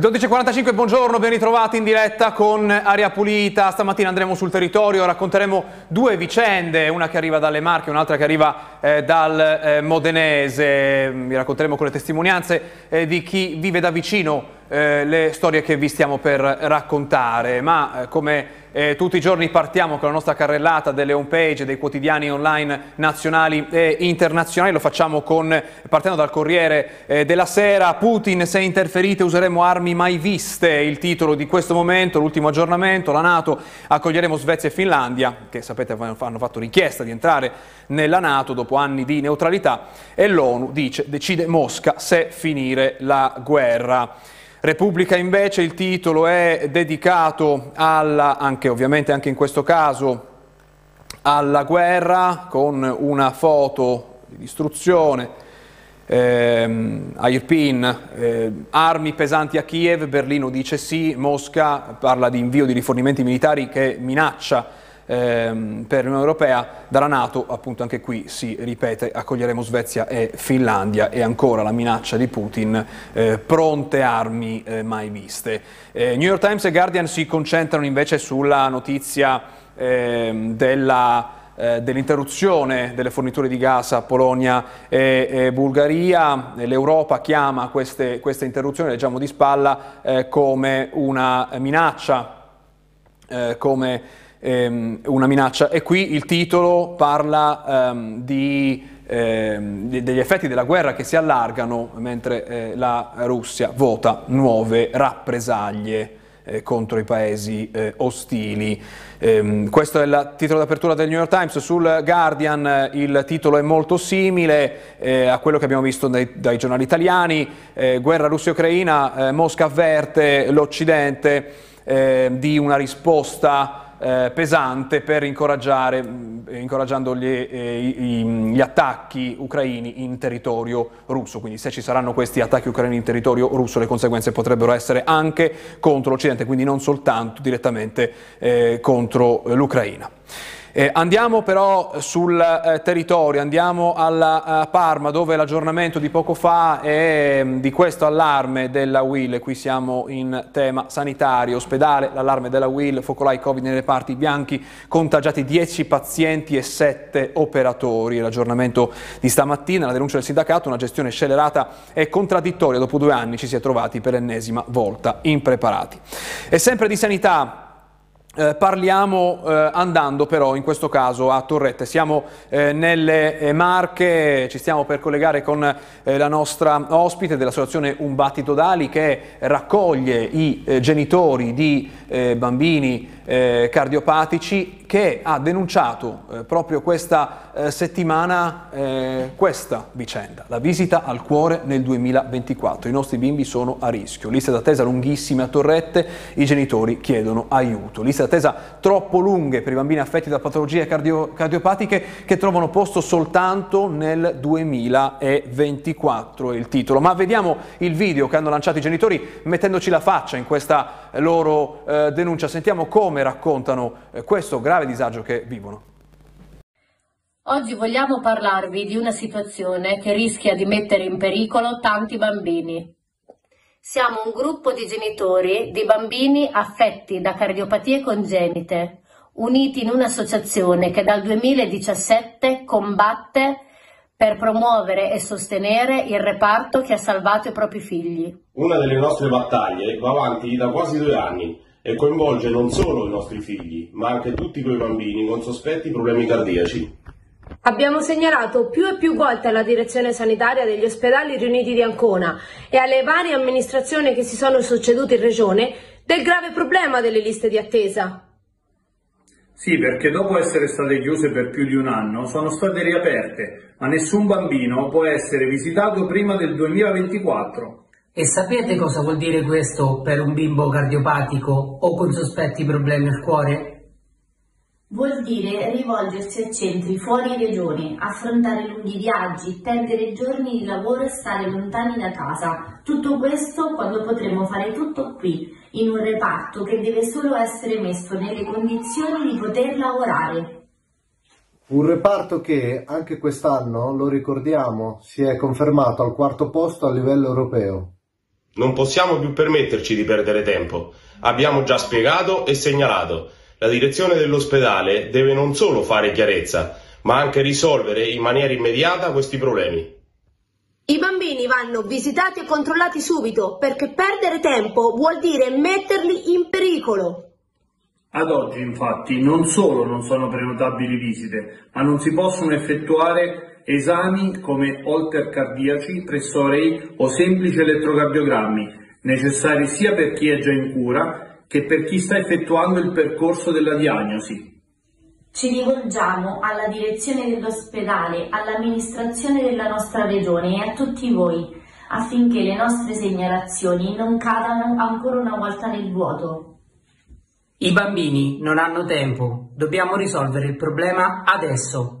12.45, buongiorno, ben ritrovati in diretta con Aria Pulita. Stamattina andremo sul territorio, racconteremo due vicende, una che arriva dalle Marche e un'altra che arriva eh, dal eh, Modenese. Vi racconteremo con le testimonianze eh, di chi vive da vicino eh, le storie che vi stiamo per raccontare, ma eh, come eh, tutti i giorni partiamo con la nostra carrellata delle home page dei quotidiani online nazionali e internazionali, lo facciamo con, partendo dal Corriere eh, della Sera, Putin se interferite useremo armi mai viste, il titolo di questo momento, l'ultimo aggiornamento, la Nato, accoglieremo Svezia e Finlandia, che sapete hanno fatto richiesta di entrare nella Nato dopo anni di neutralità e l'ONU dice decide Mosca se finire la guerra. Repubblica invece il titolo è dedicato alla, anche ovviamente anche in questo caso, alla guerra con una foto di distruzione, ehm, a Irpin, eh, armi pesanti a Kiev, Berlino dice sì, Mosca parla di invio di rifornimenti militari che minaccia ehm, per l'Unione Europea, dalla Nato appunto anche qui si ripete accoglieremo Svezia e Finlandia e ancora la minaccia di Putin, eh, pronte armi eh, mai viste. Eh, New York Times e Guardian si concentrano invece sulla notizia ehm, della eh, dell'interruzione delle forniture di gas a Polonia e, e Bulgaria. L'Europa chiama queste, queste, interruzioni, leggiamo di spalla, eh, come una minaccia, eh, come ehm, una minaccia. E qui il titolo parla ehm, di, ehm, degli effetti della guerra che si allargano mentre eh, la Russia vota nuove rappresaglie eh, contro i paesi eh, ostili. Eh, questo è il titolo d'apertura del New York Times. Sul Guardian eh, il titolo è molto simile eh, a quello che abbiamo visto dai, dai giornali italiani. Eh, guerra Russia-Ucraina, Mosca avverte l'Occidente di una risposta eh, pesante per incoraggiare, mm, incoraggiando gli, eh, gli, attacchi ucraini in territorio russo. Quindi se ci saranno questi attacchi ucraini in territorio russo le conseguenze potrebbero essere anche contro l'Occidente, quindi non soltanto direttamente eh, contro l'Ucraina. Eh, andiamo però sul eh, territorio, andiamo alla uh, Parma dove l'aggiornamento di poco fa è um, di questo allarme della WIL, qui siamo in tema sanitario, ospedale, l'allarme della WIL, focolai Covid nei reparti bianchi, contagiati 10 pazienti e 7 operatori, l'aggiornamento di stamattina, la denuncia del sindacato, una gestione scelerata e contraddittoria, dopo due anni ci si è trovati per l'ennesima volta impreparati. E sempre di sanità, eh, parliamo eh, andando però in questo caso a Torrette, siamo eh, nelle eh, Marche, ci stiamo per collegare con eh, la nostra ospite dell'associazione Un Battito Dali che raccoglie i eh, genitori di bambini cardiopatici che ha denunciato proprio questa settimana questa vicenda, la visita al cuore nel 2024. I nostri bimbi sono a rischio, liste d'attesa lunghissime a Torrette, i genitori chiedono aiuto. Liste d'attesa troppo lunghe per i bambini affetti da patologie cardio cardiopatiche che trovano posto soltanto nel 2024 è il titolo. Ma vediamo il video che hanno lanciato i genitori mettendoci la faccia in questa loro eh, denuncia. Sentiamo come raccontano eh, questo grave disagio che vivono. Oggi vogliamo parlarvi di una situazione che rischia di mettere in pericolo tanti bambini. Siamo un gruppo di genitori di bambini affetti da cardiopatie congenite, uniti in un'associazione che dal 2017 combatte per promuovere e sostenere il reparto che ha salvato i propri figli. Una delle nostre battaglie va avanti da quasi due anni e coinvolge non solo i nostri figli, ma anche tutti quei bambini con sospetti problemi cardiaci. Abbiamo segnalato più e più volte alla direzione sanitaria degli ospedali riuniti di Ancona e alle varie amministrazioni che si sono succedute in regione del grave problema delle liste di attesa. Sì, perché dopo essere state chiuse per più di un anno sono state riaperte, ma nessun bambino può essere visitato prima del 2024. E sapete cosa vuol dire questo per un bimbo cardiopatico o con sospetti problemi al cuore? Vuol dire rivolgersi a centri fuori regione, affrontare lunghi viaggi, perdere giorni di lavoro e stare lontani da casa. Tutto questo quando potremo fare tutto qui, in un reparto che deve solo essere messo nelle condizioni di poter lavorare. Un reparto che, anche quest'anno, lo ricordiamo, si è confermato al quarto posto a livello europeo. Non possiamo più permetterci di perdere tempo. Abbiamo già spiegato e segnalato. La direzione dell'ospedale deve non solo fare chiarezza, ma anche risolvere in maniera immediata questi problemi. I bambini vanno visitati e controllati subito perché perdere tempo vuol dire metterli in pericolo. Ad oggi, infatti, non solo non sono prenotabili visite, ma non si possono effettuare esami come holter cardiaci, pressorei o semplici elettrocardiogrammi, necessari sia per chi è già in cura che per chi sta effettuando il percorso della diagnosi. Ci rivolgiamo alla direzione dell'ospedale, all'amministrazione della nostra regione e a tutti voi affinché le nostre segnalazioni non cadano ancora una volta nel vuoto. I bambini non hanno tempo, dobbiamo risolvere il problema adesso.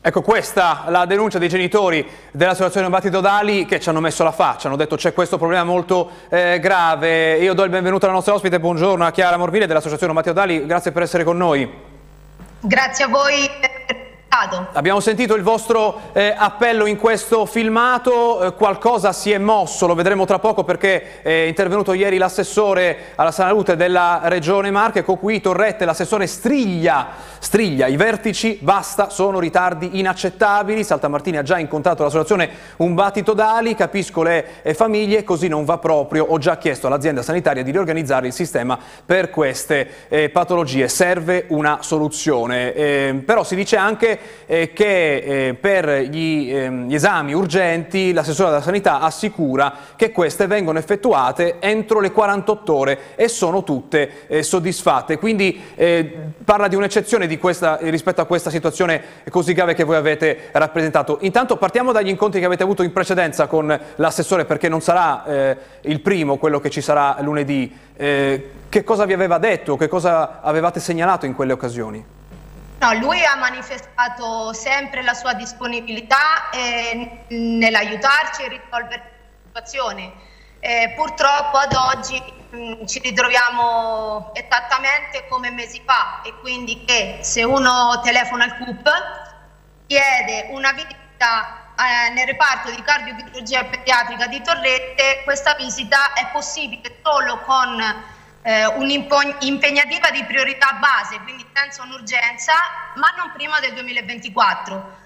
Ecco questa la denuncia dei genitori dell'associazione Battito Dali che ci hanno messo la faccia, hanno detto c'è questo problema molto eh, grave. Io do il benvenuto alla nostra ospite, buongiorno a Chiara Morvile dell'associazione Battito Dali, grazie per essere con noi. Grazie a voi Abbiamo sentito il vostro eh, appello in questo filmato, eh, qualcosa si è mosso, lo vedremo tra poco perché è intervenuto ieri l'assessore alla salute della Regione Marche, Cocuì Torrette, l'assessore Striglia, Striglia, i vertici, basta, sono ritardi inaccettabili, Saltamartini ha già incontrato l'associazione Un Battito Dali, capisco le eh, famiglie, così non va proprio, ho già chiesto all'azienda sanitaria di riorganizzare il sistema per queste eh, patologie, serve una soluzione, eh, però si dice anche eh, che eh, per gli, eh, gli, esami urgenti l'assessore della sanità assicura che queste vengono effettuate entro le 48 ore e sono tutte eh, soddisfatte. Quindi eh, parla di un'eccezione rispetto a questa situazione così grave che voi avete rappresentato. Intanto partiamo dagli incontri che avete avuto in precedenza con l'assessore perché non sarà eh, il primo quello che ci sarà lunedì. che cosa vi aveva detto? Che cosa avevate segnalato in quelle occasioni? No, lui ha manifestato sempre la sua disponibilità eh, nell'aiutarci e risolvere la situazione. Eh, purtroppo ad oggi mh, mm, ci ritroviamo esattamente come mesi fa e quindi che se uno telefona al CUP chiede una visita eh, nel reparto di cardiochirurgia pediatrica di Torrette, questa visita è possibile solo con eh, un'impegnativa di priorità base, quindi senza un'urgenza, ma non prima del 2024.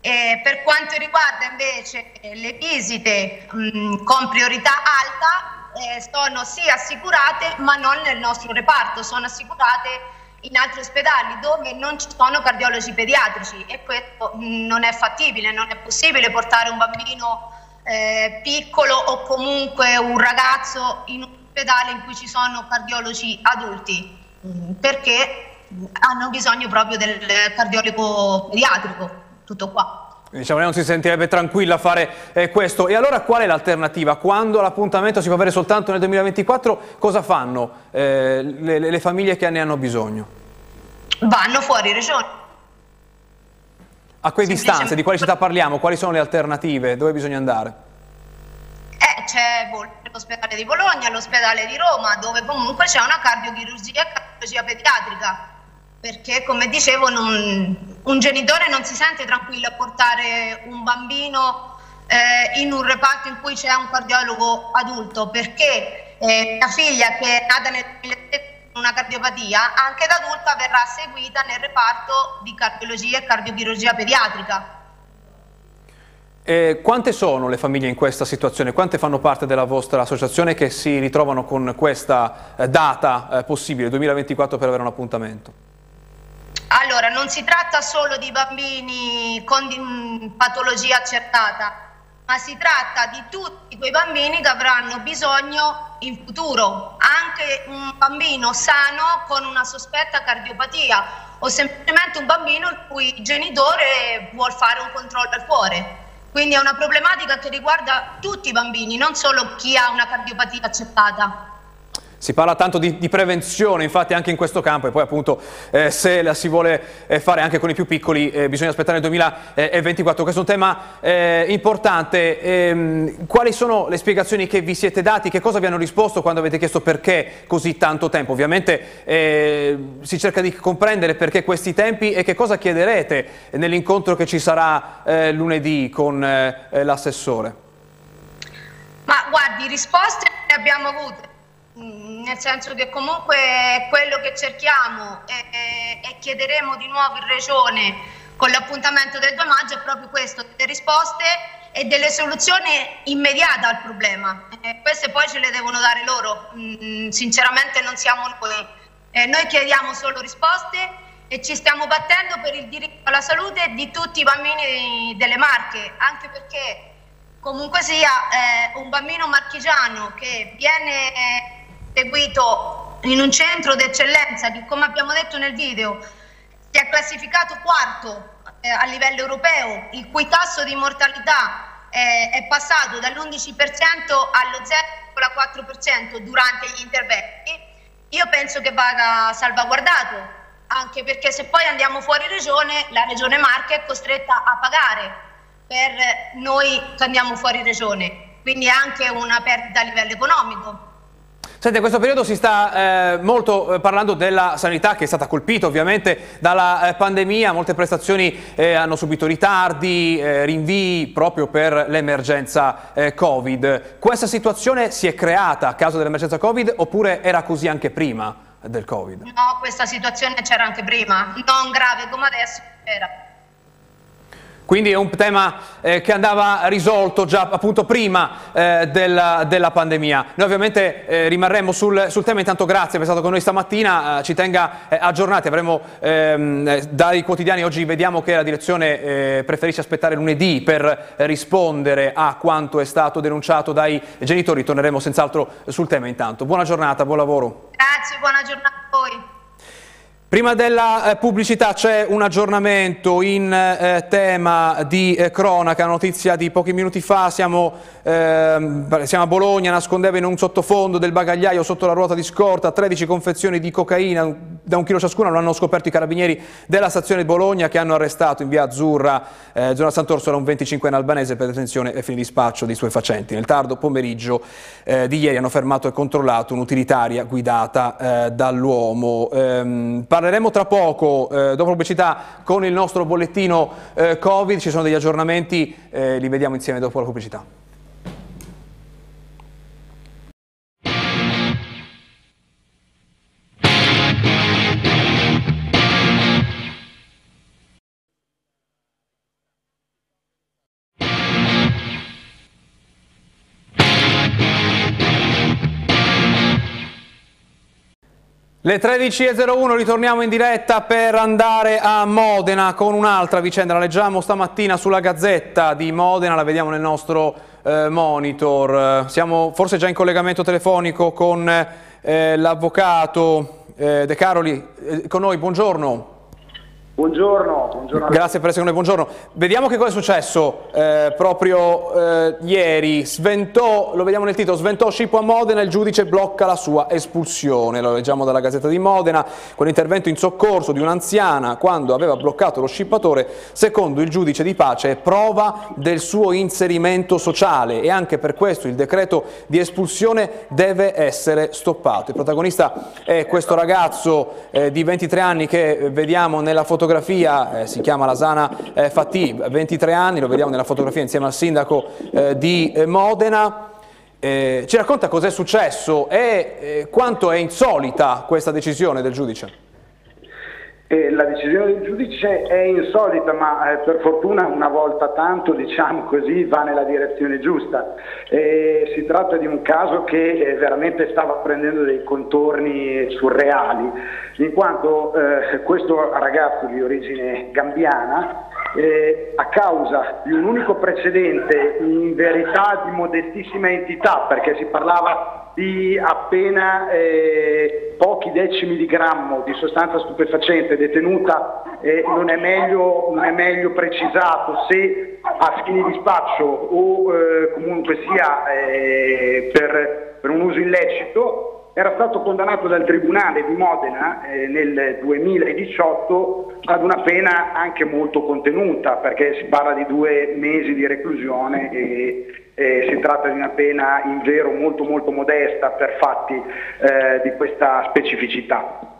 E per quanto riguarda invece le visite mh, con priorità alta, eh, sono sì assicurate, ma non nel nostro reparto, sono assicurate in altri ospedali dove non ci sono cardiologi pediatrici e questo non è fattibile, non è possibile portare un bambino eh, piccolo o comunque un ragazzo in un ospedale in cui ci sono cardiologi adulti mm, perché hanno bisogno proprio del cardiologo pediatrico, tutto qua. Diciamo, lei non si sentirebbe tranquilla a fare eh, questo. E allora qual è l'alternativa? Quando l'appuntamento si può avere soltanto nel 2024, cosa fanno eh, le, le, famiglie che ne hanno bisogno? Vanno fuori regione. A quelle distanze, di quali città parliamo? Quali sono le alternative? Dove bisogna andare? C'è l'ospedale di Bologna, l'ospedale di Roma, dove comunque c'è una cardiochirurgia e cardiologia pediatrica, perché come dicevo non, un genitore non si sente tranquillo a portare un bambino eh, in un reparto in cui c'è un cardiologo adulto, perché eh, la figlia che è nata nel 2007 con una cardiopatia, anche da adulta verrà seguita nel reparto di cardiologia e cardiochirurgia pediatrica eh, quante sono le famiglie in questa situazione? Quante fanno parte della vostra associazione che si ritrovano con questa eh, data eh, possibile, 2024, per avere un appuntamento? Allora, non si tratta solo di bambini con patologia accertata, ma si tratta di tutti quei bambini che avranno bisogno in futuro, anche un bambino sano con una sospetta cardiopatia o semplicemente un bambino il cui genitore vuole fare un controllo al cuore. Quindi è una problematica che riguarda tutti i bambini, non solo chi ha una cardiopatia accettata. Si parla tanto di, di, prevenzione, infatti, anche in questo campo, e poi appunto eh, se la si vuole eh, fare anche con i più piccoli eh, bisogna aspettare il 2024. Questo è un tema eh, importante. Ehm, quali sono le spiegazioni che vi siete dati? Che cosa vi hanno risposto quando avete chiesto perché così tanto tempo? Ovviamente eh, si cerca di comprendere perché questi tempi e che cosa chiederete nell'incontro che ci sarà eh, lunedì con l'assessore. Ma guardi, risposte ne abbiamo avute nel senso che comunque quello che cerchiamo e, e, chiederemo di nuovo in regione con l'appuntamento del 2 maggio è proprio questo, delle risposte e delle soluzioni immediate al problema. E queste poi ce le devono dare loro, mm, sinceramente non siamo noi. Eh, noi chiediamo solo risposte e ci stiamo battendo per il diritto alla salute di tutti i bambini delle Marche, anche perché comunque sia eh, un bambino marchigiano che viene... Seguito in un centro d'eccellenza che come abbiamo detto nel video si è classificato quarto eh, a livello europeo, il cui tasso di mortalità eh, è passato dall'11% allo 0,4% durante gli interventi, io penso che vada salvaguardato, anche perché se poi andiamo fuori regione, la regione Marche è costretta a pagare per noi che andiamo fuori regione, quindi è anche una perdita a livello economico. Senti, in questo periodo si sta eh, molto eh, parlando della sanità che è stata colpita ovviamente dalla eh, pandemia, molte prestazioni eh, hanno subito ritardi, eh, rinvii proprio per l'emergenza eh, Covid. Questa situazione si è creata a causa dell'emergenza Covid oppure era così anche prima del Covid? No, questa situazione c'era anche prima, non grave come adesso era. Quindi è un tema eh, che andava risolto già appunto prima eh, della, della, pandemia. Noi ovviamente eh, rimarremo sul, sul, tema, intanto grazie per essere stato con noi stamattina, eh, ci tenga eh, aggiornati, avremo ehm, eh, dai quotidiani, oggi vediamo che la direzione preferisce aspettare lunedì per rispondere a quanto è stato denunciato dai genitori, torneremo senz'altro sul tema intanto. Buona giornata, buon lavoro. Grazie, buona giornata. Prima della eh, pubblicità c'è un aggiornamento in eh, tema di eh, cronaca, notizia di pochi minuti fa, siamo, ehm, siamo, a Bologna, nascondeva in un sottofondo del bagagliaio sotto la ruota di scorta 13 confezioni di cocaina da un chilo ciascuna, lo hanno scoperto i carabinieri della stazione di Bologna che hanno arrestato in via Azzurra, eh, zona Sant'Orsola, un 25enne albanese per detenzione e fine di spaccio di suoi facenti. Nel tardo pomeriggio eh, di ieri hanno fermato e controllato un'utilitaria guidata eh, dall'uomo. Ehm, Parleremo tra poco, eh, dopo pubblicità, con il nostro bollettino eh, Covid, ci sono degli aggiornamenti, eh, li vediamo insieme dopo la pubblicità. Le 13.01 ritorniamo in diretta per andare a Modena con un'altra vicenda, la leggiamo stamattina sulla Gazzetta di Modena, la vediamo nel nostro eh, monitor. Siamo forse già in collegamento telefonico con eh, l'avvocato eh, De Caroli, eh, con noi, buongiorno. Buongiorno, buongiorno. Grazie per essere con noi, buongiorno. Vediamo che cosa è successo eh, proprio eh, ieri. Sventò, lo vediamo nel titolo, sventò Scippo a Modena, il giudice blocca la sua espulsione. Lo leggiamo dalla Gazzetta di Modena, quell'intervento in soccorso di un'anziana quando aveva bloccato lo scippatore, secondo il giudice di pace è prova del suo inserimento sociale e anche per questo il decreto di espulsione deve essere stoppato. Il protagonista è questo ragazzo eh, di 23 anni che vediamo nella fotografia fotografia, eh, si chiama Lasana eh, Fatti, 23 anni, lo vediamo nella fotografia insieme al sindaco eh, di eh, Modena. Eh, ci racconta cos'è successo e eh, quanto è insolita questa decisione del giudice? Eh, la decisione del giudice è insolita, ma eh, per fortuna una volta tanto, diciamo così, va nella direzione giusta. Eh, si tratta di un caso che eh, veramente stava prendendo dei contorni surreali, in quanto eh, questo ragazzo di origine gambiana, eh, a causa di un unico precedente in verità di modestissima entità, perché si parlava di appena eh, pochi decimi di grammo di sostanza stupefacente detenuta, eh, non, è meglio, non, è meglio, precisato se a fini di spaccio o eh, comunque sia eh, per, per, un uso illecito, era stato condannato dal Tribunale di Modena eh, nel 2018 ad una pena anche molto contenuta, perché si parla di due mesi di reclusione e, e si tratta di una pena in vero molto molto modesta per fatti eh, di questa specificità.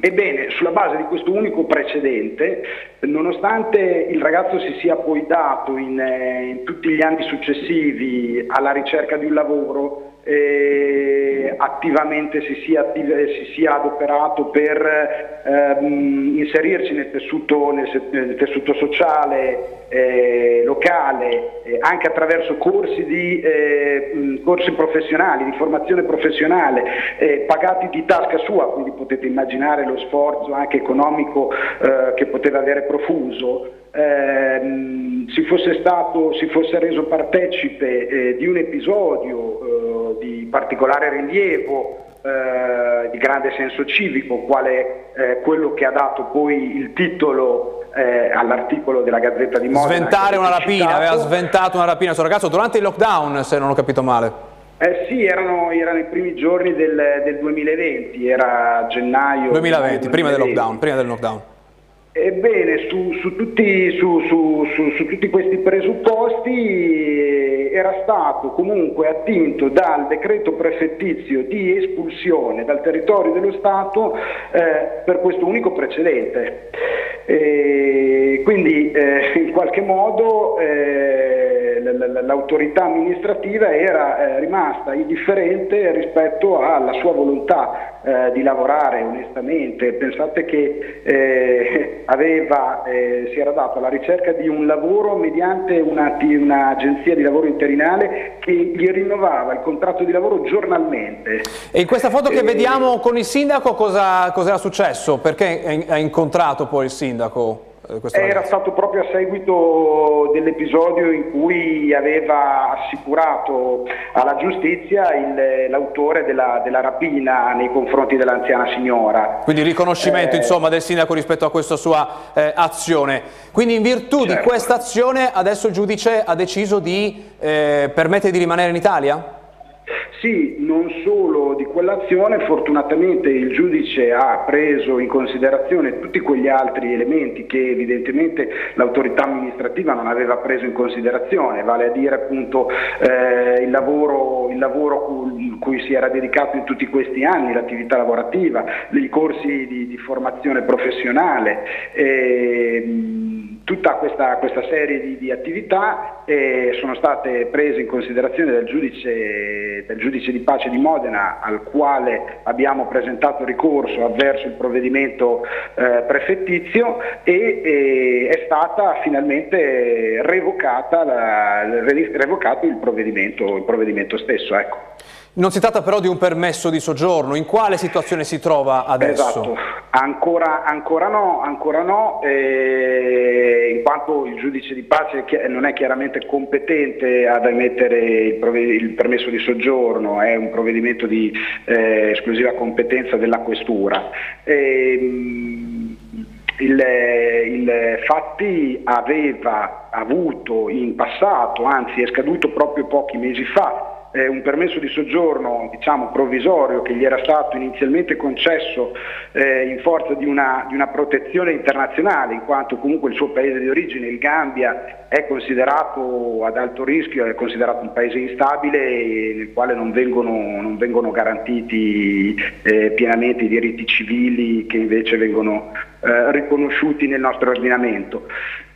Ebbene, sulla base di questo unico precedente, nonostante il ragazzo si sia poi dato in, eh, in tutti gli anni successivi alla ricerca di un lavoro, eh, attivamente si sia, si sia, adoperato per ehm, inserirsi nel tessuto, nel, nel tessuto sociale eh, locale, eh, anche attraverso corsi, di, eh, corsi, professionali, di formazione professionale, eh, pagati di tasca sua, quindi potete immaginare lo sforzo anche economico eh, che poteva avere profuso. Ehm, si, fosse stato, si fosse reso partecipe di un episodio di particolare rilievo, eh, di grande senso civico, quale eh, quello che ha dato poi il titolo eh, all'articolo della Gazzetta di Modena. Sventare una rapina, citato. aveva sventato una rapina sul ragazzo durante il lockdown, se non ho capito male. Eh sì, erano, erano i primi giorni del, del, 2020, era gennaio 2020, 2020. Prima, del lockdown, prima del lockdown. Ebbene, su, su, tutti, su, su, tutti, questi presupposti era stato comunque attinto dal decreto prefettizio di espulsione dal territorio dello Stato eh, per questo unico precedente. E quindi eh, in qualche modo eh, l'autorità amministrativa era eh, rimasta indifferente rispetto alla sua volontà eh, di lavorare onestamente. Pensate che eh, aveva, si era dato alla ricerca di un lavoro mediante un'agenzia di lavoro interinale che gli rinnovava il contratto di lavoro giornalmente. E in questa foto che vediamo con il sindaco cosa, cosa era successo? Perché ha incontrato poi il sindaco? Eh, Era stato proprio a seguito dell'episodio in cui aveva assicurato alla giustizia l'autore della, della, rapina nei confronti dell'anziana signora. Quindi riconoscimento eh, insomma, del sindaco rispetto a questa sua eh, azione. Quindi in virtù certo. di questa azione adesso il giudice ha deciso di eh, permettere di rimanere in Italia? Sì, non solo di quell'azione, fortunatamente il giudice ha preso in considerazione tutti quegli altri elementi che evidentemente l'autorità amministrativa non aveva preso in considerazione, vale a dire appunto eh, il lavoro, il lavoro cui, cui, si era dedicato in tutti questi anni, l'attività lavorativa, i corsi di, di formazione professionale. Eh, tutta questa, questa serie di, di attività eh, sono state prese in considerazione dal giudice, dal giudice, di pace di Modena al quale abbiamo presentato ricorso avverso il provvedimento eh, prefettizio e eh, è stata finalmente revocata la, revocato il provvedimento, il provvedimento stesso. Ecco. Non si tratta però di un permesso di soggiorno, in quale situazione si trova adesso? Esatto, ancora, ancora no, ancora no eh, in quanto il giudice di pace non è chiaramente competente ad emettere il, il permesso di soggiorno, è un provvedimento di eh, esclusiva competenza della questura. Eh, il, il, Fatti aveva avuto in passato, anzi è scaduto proprio pochi mesi fa, eh, un permesso di soggiorno diciamo, provvisorio che gli era stato inizialmente concesso eh, in forza di una, di una, protezione internazionale, in quanto comunque il suo paese di origine, il Gambia, è considerato ad alto rischio, è considerato un paese instabile nel quale non vengono, non vengono garantiti eh, pienamente i diritti civili che invece vengono eh, riconosciuti nel nostro ordinamento.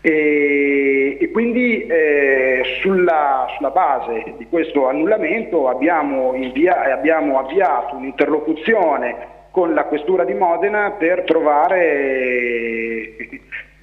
E, e quindi eh, sulla, sulla, base di questo annullamento abbiamo, invia, abbiamo avviato un'interlocuzione con la Questura di Modena per trovare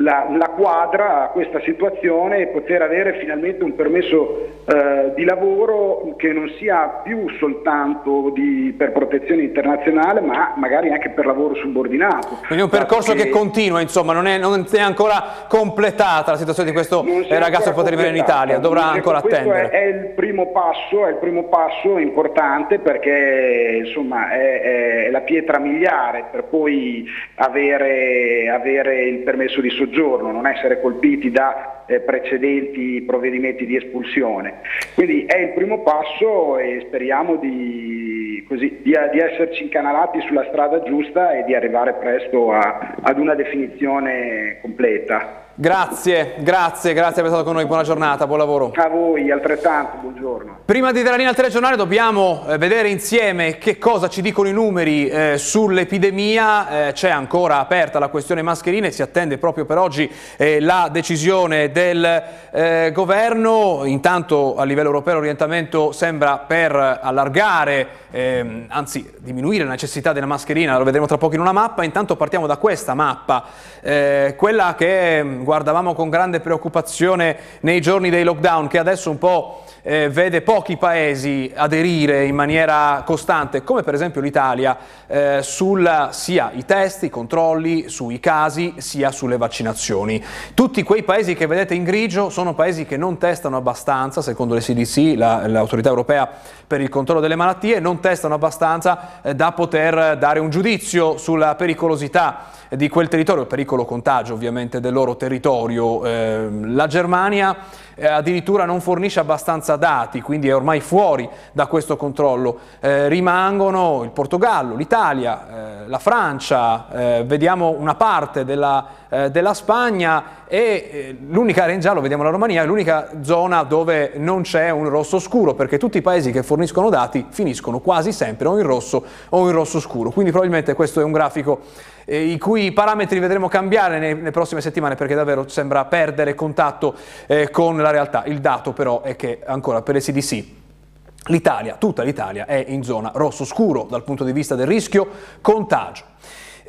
la, la, quadra a questa situazione e poter avere finalmente un permesso eh, di lavoro che non sia più soltanto di, per protezione internazionale ma magari anche per lavoro subordinato. Quindi un percorso che, che continua, insomma, non è, non è, ancora completata la situazione di questo ragazzo che potrà venire in Italia, dovrà ancora attendere. È, è, il primo passo, è il primo passo importante perché insomma, è, è la pietra miliare per poi avere, avere il permesso di soggiorno soggiorno, non essere colpiti da eh, precedenti provvedimenti di espulsione. Quindi è il primo passo e speriamo di, così, di, di, esserci incanalati sulla strada giusta e di arrivare presto a, ad una definizione completa. Grazie, grazie, grazie per essere stato con noi, buona giornata, buon lavoro. A voi altrettanto, buongiorno. Prima di dare la linea al telegiornale dobbiamo eh, vedere insieme che cosa ci dicono i numeri eh, sull'epidemia, eh, c'è ancora aperta la questione mascherine, si attende proprio per oggi eh, la decisione del eh, governo, intanto a livello europeo l'orientamento sembra per allargare, ehm, anzi diminuire la necessità della mascherina, lo vedremo tra poco in una mappa, intanto partiamo da questa mappa, eh, quella che guardavamo con grande preoccupazione nei giorni dei lockdown, che adesso un po' eh, vede pochi paesi aderire in maniera costante, come per esempio l'Italia, eh, sul sia i test, i controlli sui casi, sia sulle vaccinazioni. Tutti quei paesi che vedete in grigio sono paesi che non testano abbastanza, secondo le CDC, la, l'autorità europea per il controllo delle malattie, non testano abbastanza eh, da poter dare un giudizio sulla pericolosità di quel territorio, pericolo contagio ovviamente del loro territorio. Eh, la Germania eh, addirittura non fornisce abbastanza dati, quindi è ormai fuori da questo controllo. Eh, rimangono il Portogallo, l'Italia, eh, la Francia, eh, vediamo una parte della, eh, della Spagna e l'unica area in giallo, vediamo la Romania, è l'unica zona dove non c'è un rosso scuro, perché tutti i paesi che forniscono dati finiscono quasi sempre o in rosso o in rosso scuro. Quindi probabilmente questo è un grafico eh, i cui parametri vedremo cambiare nelle prossime settimane perché davvero sembra perdere contatto eh, con la realtà. Il dato però è che ancora per le CDC l'Italia, tutta l'Italia è in zona rosso scuro dal punto di vista del rischio contagio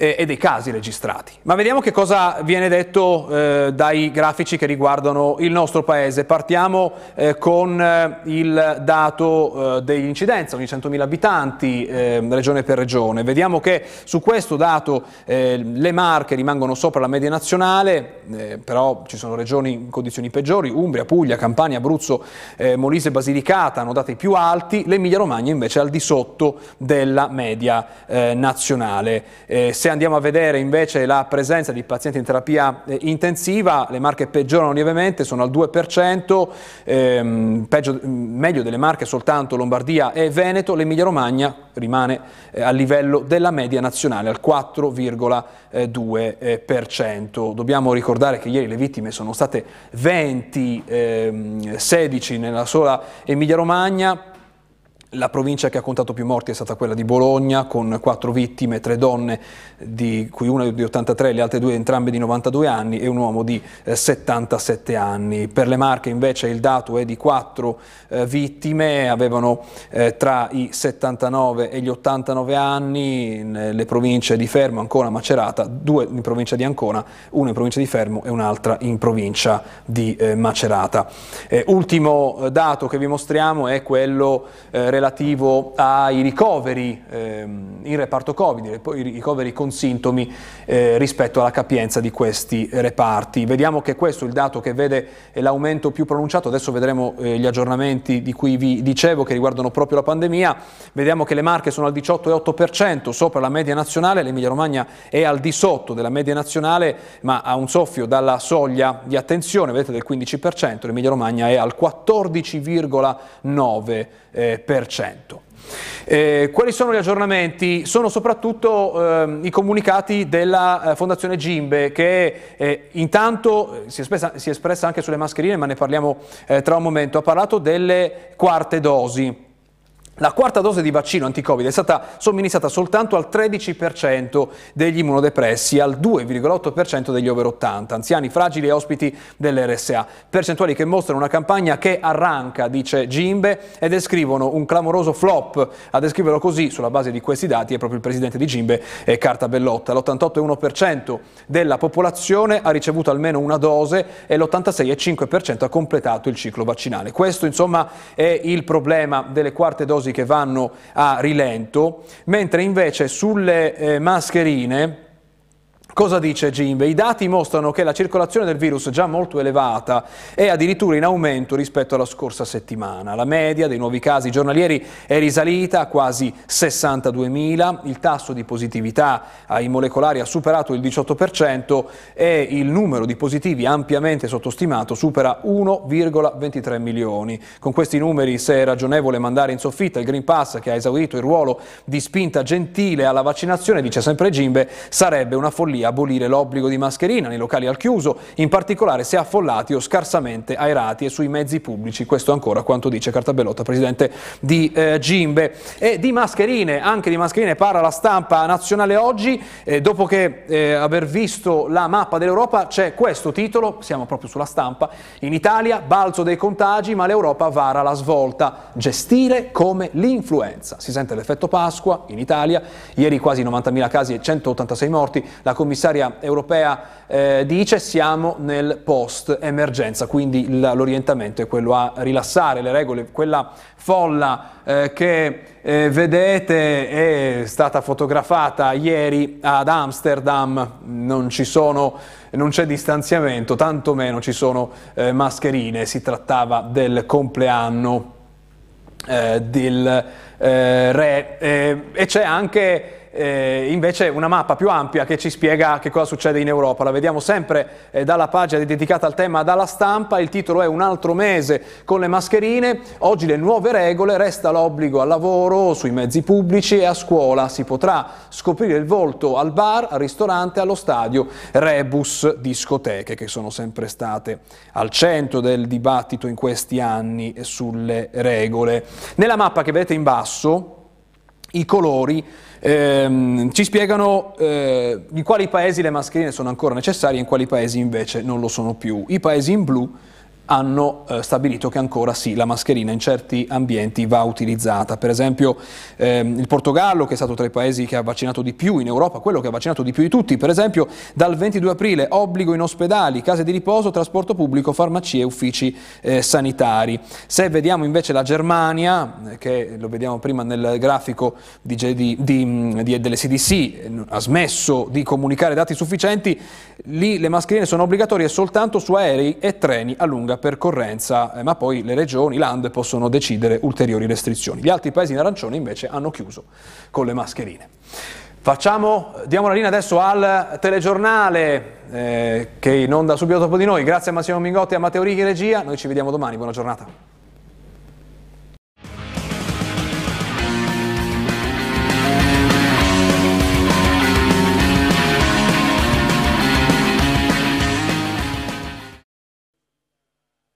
e dei casi registrati. Ma vediamo che cosa viene detto eh, dai grafici che riguardano il nostro paese. Partiamo eh, con eh, il dato eh, dell'incidenza, ogni 100.000 abitanti, ehm, regione per regione. Vediamo che su questo dato eh, le marche rimangono sopra la media nazionale, però ci sono regioni in condizioni peggiori, Umbria, Puglia, Campania, Abruzzo, Molise e Basilicata hanno dati più alti, l'Emilia Romagna invece è al di sotto della media nazionale. se andiamo a vedere invece la presenza di pazienti in terapia eh, intensiva, le marche peggiorano lievemente, sono al 2%, ehm, peggio, meglio delle marche soltanto Lombardia e Veneto, l'Emilia Romagna rimane eh, a livello della media nazionale al 4,2%. Dobbiamo ricordare che ieri le vittime sono state 20, ehm, 16 nella sola Emilia Romagna, la provincia che ha contato più morti è stata quella di Bologna, con quattro vittime, tre donne, di cui una di 83, le altre due entrambe di 92 anni e un uomo di eh, 77 anni. Per le Marche invece il dato è di quattro eh, vittime, avevano eh, tra i 79 e gli 89 anni, nelle province di Fermo, Ancona, Macerata, due in provincia di Ancona, una in provincia di Fermo e un'altra in provincia di eh, Macerata. Eh, ultimo eh, dato che vi mostriamo è quello relativo relativo ai ricoveri ehm, in reparto Covid, i ricoveri con sintomi eh, rispetto alla capienza di questi reparti. Vediamo che questo è il dato che vede l'aumento più pronunciato, adesso vedremo eh, gli aggiornamenti di cui vi dicevo che riguardano proprio la pandemia, vediamo che le Marche sono al 18,8% sopra la media nazionale, l'Emilia Romagna è al di sotto della media nazionale ma ha un soffio dalla soglia di attenzione, vedete del 15%, l'Emilia Romagna è al 14,9%. Eh, eh, quali sono gli aggiornamenti? Sono soprattutto eh, i comunicati della eh, Fondazione Gimbe che eh, intanto si è, espressa, si è, espressa, anche sulle mascherine ma ne parliamo eh, tra un momento, ha parlato delle quarte dosi. La quarta dose di vaccino anti-Covid è stata somministrata soltanto al 13% degli immunodepressi al 2,8% degli over 80, anziani fragili e ospiti dell'RSA. Percentuali che mostrano una campagna che arranca, dice Gimbe, e descrivono un clamoroso flop. A descriverlo così, sulla base di questi dati, è proprio il presidente di Gimbe, Carta Bellotta. L'88,1% della popolazione ha ricevuto almeno una dose e l'86,5% ha completato il ciclo vaccinale. Questo, insomma, è il problema delle quarte dosi che vanno a rilento, mentre invece sulle eh, mascherine Cosa dice Gimbe? I dati mostrano che la circolazione del virus già molto elevata è addirittura in aumento rispetto alla scorsa settimana. La media dei nuovi casi giornalieri è risalita a quasi 62.000, il tasso di positività ai molecolari ha superato il 18% e il numero di positivi ampiamente sottostimato supera 1,23 milioni. Con questi numeri se è ragionevole mandare in soffitta il Green Pass che ha esaurito il ruolo di spinta gentile alla vaccinazione, dice sempre Gimbe, sarebbe una follia abolire l'obbligo di mascherina nei locali al chiuso, in particolare se affollati o scarsamente aerati e sui mezzi pubblici. Questo ancora quanto dice Cartabellotta, presidente di eh, Gimbe. E di mascherine, anche di mascherine parla la stampa nazionale oggi, eh, dopo che eh, aver visto la mappa dell'Europa c'è questo titolo, siamo proprio sulla stampa, in Italia balzo dei contagi ma l'Europa vara la svolta, gestire come l'influenza. Si sente l'effetto Pasqua in Italia, ieri quasi 90.000 casi e 186 morti, la Commissione commissaria europea eh, dice siamo nel post emergenza, quindi l'orientamento è quello a rilassare le regole, quella folla eh, che eh, vedete è stata fotografata ieri ad Amsterdam, non ci sono non c'è distanziamento, tantomeno ci sono eh, mascherine, si trattava del compleanno eh, del eh, re. E c'è anche eh, invece una mappa più ampia che ci spiega che cosa succede in Europa. La vediamo sempre eh, dalla pagina dedicata al tema dalla stampa, il titolo è Un altro mese con le mascherine, oggi le nuove regole, resta l'obbligo al lavoro, sui mezzi pubblici e a scuola, si potrà scoprire il volto al bar, al ristorante, allo stadio, rebus, discoteche che sono sempre state al centro del dibattito in questi anni sulle regole. Nella mappa che vedete in basso, i colori ehm, ci spiegano eh, in quali paesi le mascherine sono ancora necessarie e in quali paesi invece non lo sono più. I paesi in blu hanno eh, stabilito che ancora sì, la mascherina in certi ambienti va utilizzata. Per esempio ehm, il Portogallo, che è stato tra i paesi che ha vaccinato di più in Europa, quello che ha vaccinato di più di tutti, per esempio dal 22 aprile obbligo in ospedali, case di riposo, trasporto pubblico, farmacie e uffici eh, sanitari. Se vediamo invece la Germania, eh, che lo vediamo prima nel grafico di, di, di, di, delle CDC, ha smesso di comunicare dati sufficienti, lì le mascherine sono obbligatorie soltanto su aerei e treni a lunga percorrenza, eh, ma poi le regioni, land possono decidere ulteriori restrizioni. Gli altri paesi in arancione invece hanno chiuso con le mascherine. Facciamo, diamo la linea adesso al telegiornale eh, che in onda subito dopo di noi. Grazie a Massimo Mingotti e a Matteo Righi regia. Noi ci vediamo domani. Buona giornata.